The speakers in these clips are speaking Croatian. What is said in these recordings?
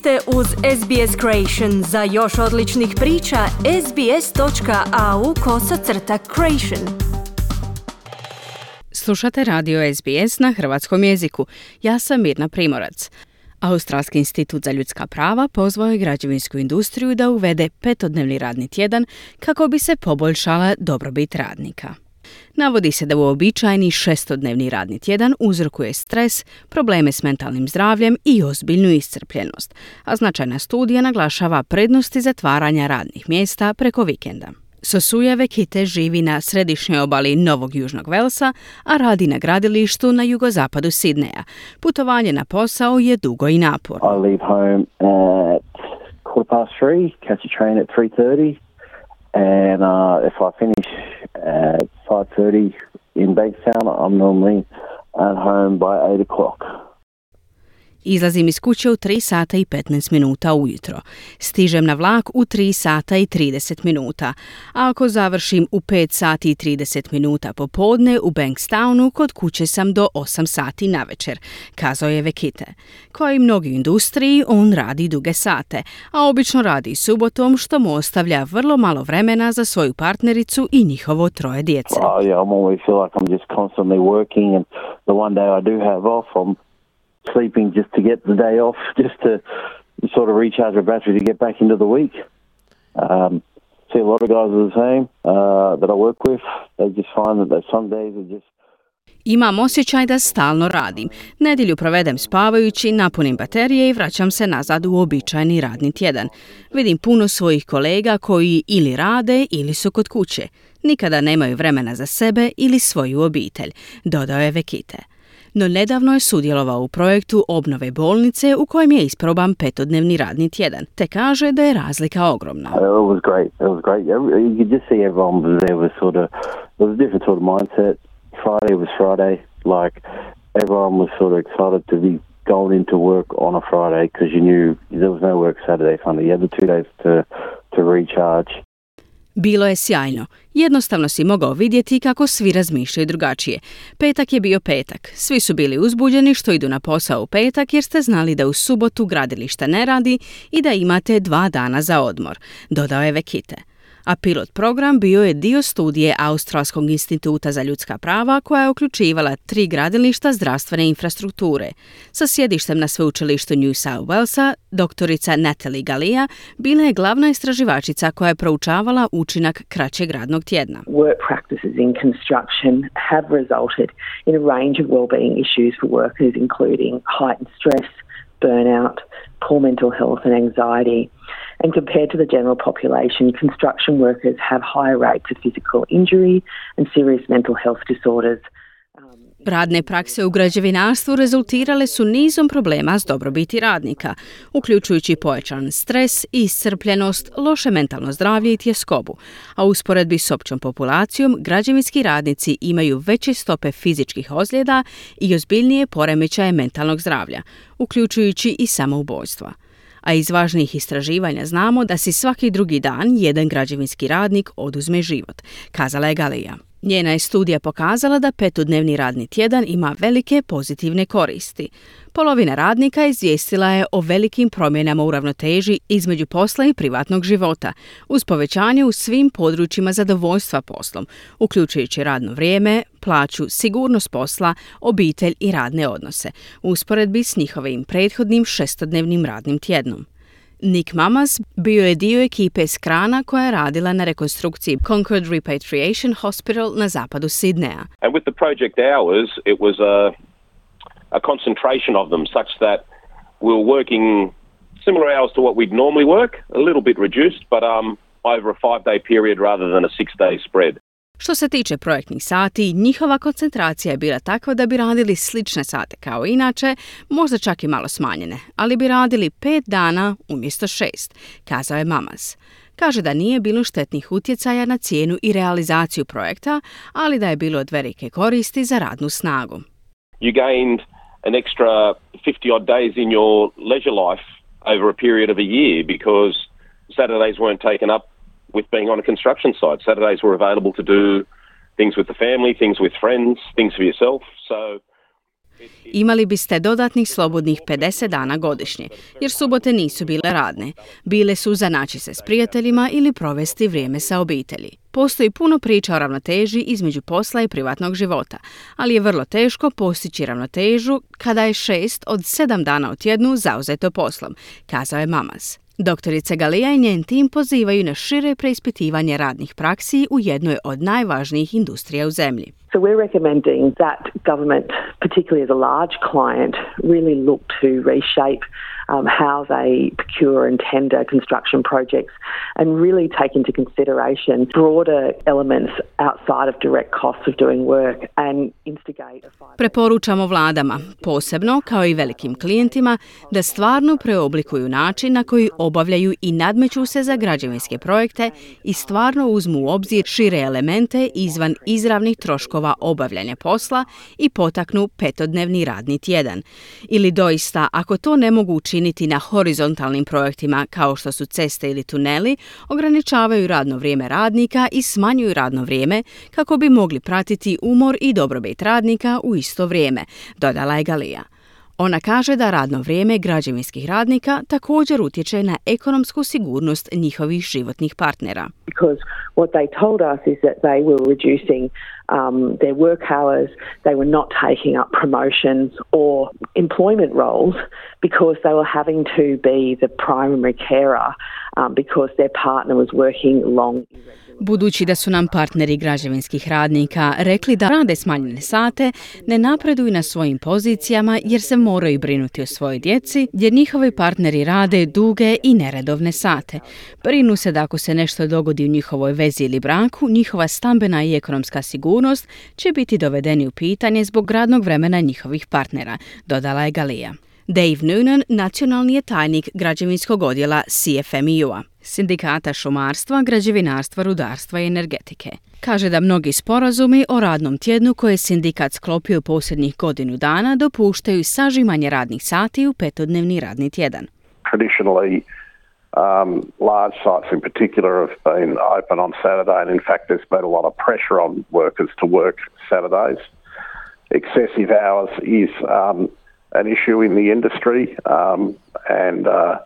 ste uz SBS Creation. Za još odličnih priča, sbs.au kosacrta creation. Slušate radio SBS na hrvatskom jeziku. Ja sam Mirna Primorac. Australski institut za ljudska prava pozvao je građevinsku industriju da uvede petodnevni radni tjedan kako bi se poboljšala dobrobit radnika. Navodi se da uobičajeni šestodnevni radni tjedan uzrokuje stres, probleme s mentalnim zdravljem i ozbiljnu iscrpljenost, a značajna studija naglašava prednosti zatvaranja radnih mjesta preko vikenda. Sosuja Vekite živi na središnjoj obali Novog Južnog Velsa, a radi na gradilištu na jugozapadu Sidneja. Putovanje na posao je dugo i napor. I leave home at quarter past three, catch a train at 3.30 and uh, if I finish at 5.30 in Bankstown, I'm normally at home by 8 o'clock. Izlazim iz kuće u 3 sata i 15 minuta ujutro. Stižem na vlak u 3 sata i 30 minuta. A ako završim u 5 sati i 30 minuta popodne u Bankstownu, kod kuće sam do 8 sati na večer, kazao je Vekite. Kao i mnogi industriji, on radi duge sate, a obično radi subotom što mu ostavlja vrlo malo vremena za svoju partnericu i njihovo troje djece. Oh, yeah, always like I'm just constantly working and the one day I do have off, I'm sleeping just to get the day off, just to sort of recharge my battery to get back into the week. Um, see a lot of guys are the same uh, that I work with. They just find that they, some days are just Imam osjećaj da stalno radim. Nedjelju provedem spavajući, napunim baterije i vraćam se nazad u običajni radni tjedan. Vidim puno svojih kolega koji ili rade ili su kod kuće. Nikada nemaju vremena za sebe ili svoju obitelj, dodao je Vekite no nedavno je sudjelovao u projektu obnove bolnice u kojem je isproban petodnevni radni tjedan, te kaže da je razlika ogromna. Friday was Friday. Like everyone was sort of excited to be going into work on a Friday because you knew there was no work Saturday, Sunday. You had the two days to to recharge. Bilo je sjajno. Jednostavno si mogao vidjeti kako svi razmišljaju drugačije. Petak je bio petak. Svi su bili uzbuđeni što idu na posao u petak jer ste znali da u subotu gradilišta ne radi i da imate dva dana za odmor, dodao je Vekite a pilot program bio je dio studije Australskog instituta za ljudska prava koja je uključivala tri gradilišta zdravstvene infrastrukture. Sa sjedištem na sveučilištu New South Walesa, doktorica Natalie Galija bila je glavna istraživačica koja je proučavala učinak kraćeg radnog tjedna. Work practices in construction have resulted in a range of well-being issues for workers including heightened stress, burnout, poor mental health and anxiety. And compared to the general population, construction workers have higher rates of physical injury and serious mental health disorders. Radne prakse u građevinarstvu rezultirale su nizom problema s dobrobiti radnika, uključujući pojačan stres, iscrpljenost, loše mentalno zdravlje i tjeskobu, a usporedbi s općom populacijom građevinski radnici imaju veće stope fizičkih ozljeda i ozbiljnije poremećaje mentalnog zdravlja, uključujući i samoubojstva a iz važnijih istraživanja znamo da si svaki drugi dan jedan građevinski radnik oduzme život, kazala je Galija. Njena je studija pokazala da petodnevni radni tjedan ima velike pozitivne koristi. Polovina radnika izvijestila je o velikim promjenama u ravnoteži između posla i privatnog života, uz povećanje u svim područjima zadovoljstva poslom, uključujući radno vrijeme, plaću, sigurnost posla, obitelj i radne odnose, usporedbi s njihovim prethodnim šestodnevnim radnim tjednom. Nick Mamas bio je dio ekipe s krana koja je radila na rekonstrukciji Concord Repatriation Hospital na zapadu Sidneja. And with the project hours, it was a, a concentration of them such that we were working similar hours to what we'd normally work, a little bit reduced, but um, over a five-day period rather than a six-day spread. Što se tiče projektnih sati, njihova koncentracija je bila takva da bi radili slične sate kao inače, možda čak i malo smanjene, ali bi radili pet dana umjesto šest, kazao je Mamas. Kaže da nije bilo štetnih utjecaja na cijenu i realizaciju projekta, ali da je bilo od velike koristi za radnu snagu. You gained an extra 50 odd days in your leisure life over a period of a year because Saturdays weren't taken up with being on a construction site. Saturdays were available to do things with the family, things with friends, things for yourself. So Imali biste dodatnih slobodnih 50 dana godišnje, jer subote nisu bile radne. Bile su za naći se s prijateljima ili provesti vrijeme sa obitelji. Postoji puno priča o ravnoteži između posla i privatnog života, ali je vrlo teško postići ravnotežu kada je šest od sedam dana u tjednu zauzeto poslom, kazao je Mamas. Doktorica Galija i njen tim pozivaju na šire preispitivanje radnih praksi u jednoj od najvažnijih industrija u zemlji. So we're recommending that government, particularly as a large client, really look to reshape um, how they procure and tender construction projects and really take into consideration broader elements outside of direct costs of doing work and instigate a Preporučamo vladama, posebno kao i velikim klijentima, da stvarno preoblikuju način na koji obavljaju i nadmeću se za građevinske projekte i stvarno uzmu u obzir šire elemente izvan izravnih troškova obavljanja posla i potaknu petodnevni radni tjedan. Ili doista, ako to ne mogu učiniti učiniti na horizontalnim projektima kao što su ceste ili tuneli, ograničavaju radno vrijeme radnika i smanjuju radno vrijeme kako bi mogli pratiti umor i dobrobit radnika u isto vrijeme, dodala je Galija. Ona kaže da radno vrijeme građevinskih radnika također utječe na ekonomsku sigurnost njihovih životnih partnera. Because what they told us is that they were reducing um, their work hours, they were not taking up promotions or employment roles because they were having to be the primary carer um, because their partner was working long. Budući da su nam partneri građevinskih radnika rekli da rade smanjene sate, ne napreduju na svojim pozicijama jer se moraju brinuti o svojoj djeci, jer njihovi partneri rade duge i neredovne sate. Brinu se da ako se nešto dogodi u njihovoj vezi ili braku, njihova stambena i ekonomska sigurnost će biti dovedeni u pitanje zbog radnog vremena njihovih partnera, dodala je Galija. Dave Noonan, nacionalni je tajnik građevinskog odjela CFMU-a, sindikata šumarstva, građevinarstva, rudarstva i energetike. Kaže da mnogi sporazumi o radnom tjednu koje je sindikat sklopio u posljednjih godinu dana dopuštaju sažimanje radnih sati u petodnevni radni tjedan. Traditionally, um, large sites in particular have been open on Saturday and in fact there's been a lot of pressure on workers to work Saturdays. Excessive hours is um, an issue in the industry, um, and uh,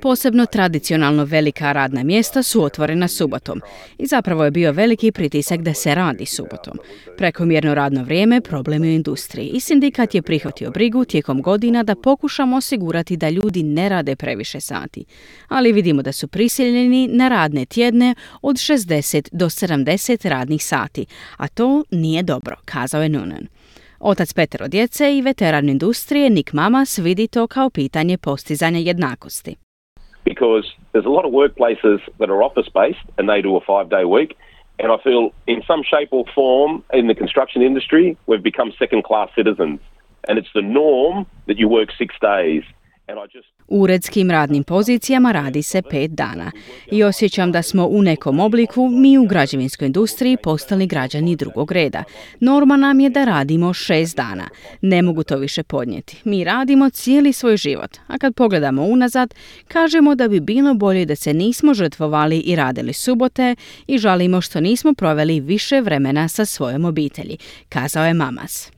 Posebno tradicionalno velika radna mjesta su otvorena subotom i zapravo je bio veliki pritisak da se radi subotom. Prekomjerno radno vrijeme problem u industriji i sindikat je prihvatio brigu tijekom godina da pokušamo osigurati da ljudi ne rade previše sati. Ali vidimo da su prisiljeni na radne tjedne od 60 do 70 radnih sati, a to nije dobro, kazao je Nunan. Otac petero djece i veteran industrije Nick Mamas vidi to kao pitanje postizanja jednakosti. Because there's a lot of workplaces that are office based and they do a five day week. And I feel in some shape or form in the construction industry, we've become second class citizens. And it's the norm that you work six days. U uredskim radnim pozicijama radi se pet dana i osjećam da smo u nekom obliku mi u građevinskoj industriji postali građani drugog reda. Norma nam je da radimo šest dana. Ne mogu to više podnijeti. Mi radimo cijeli svoj život, a kad pogledamo unazad, kažemo da bi bilo bolje da se nismo žrtvovali i radili subote i žalimo što nismo proveli više vremena sa svojom obitelji, kazao je Mamas.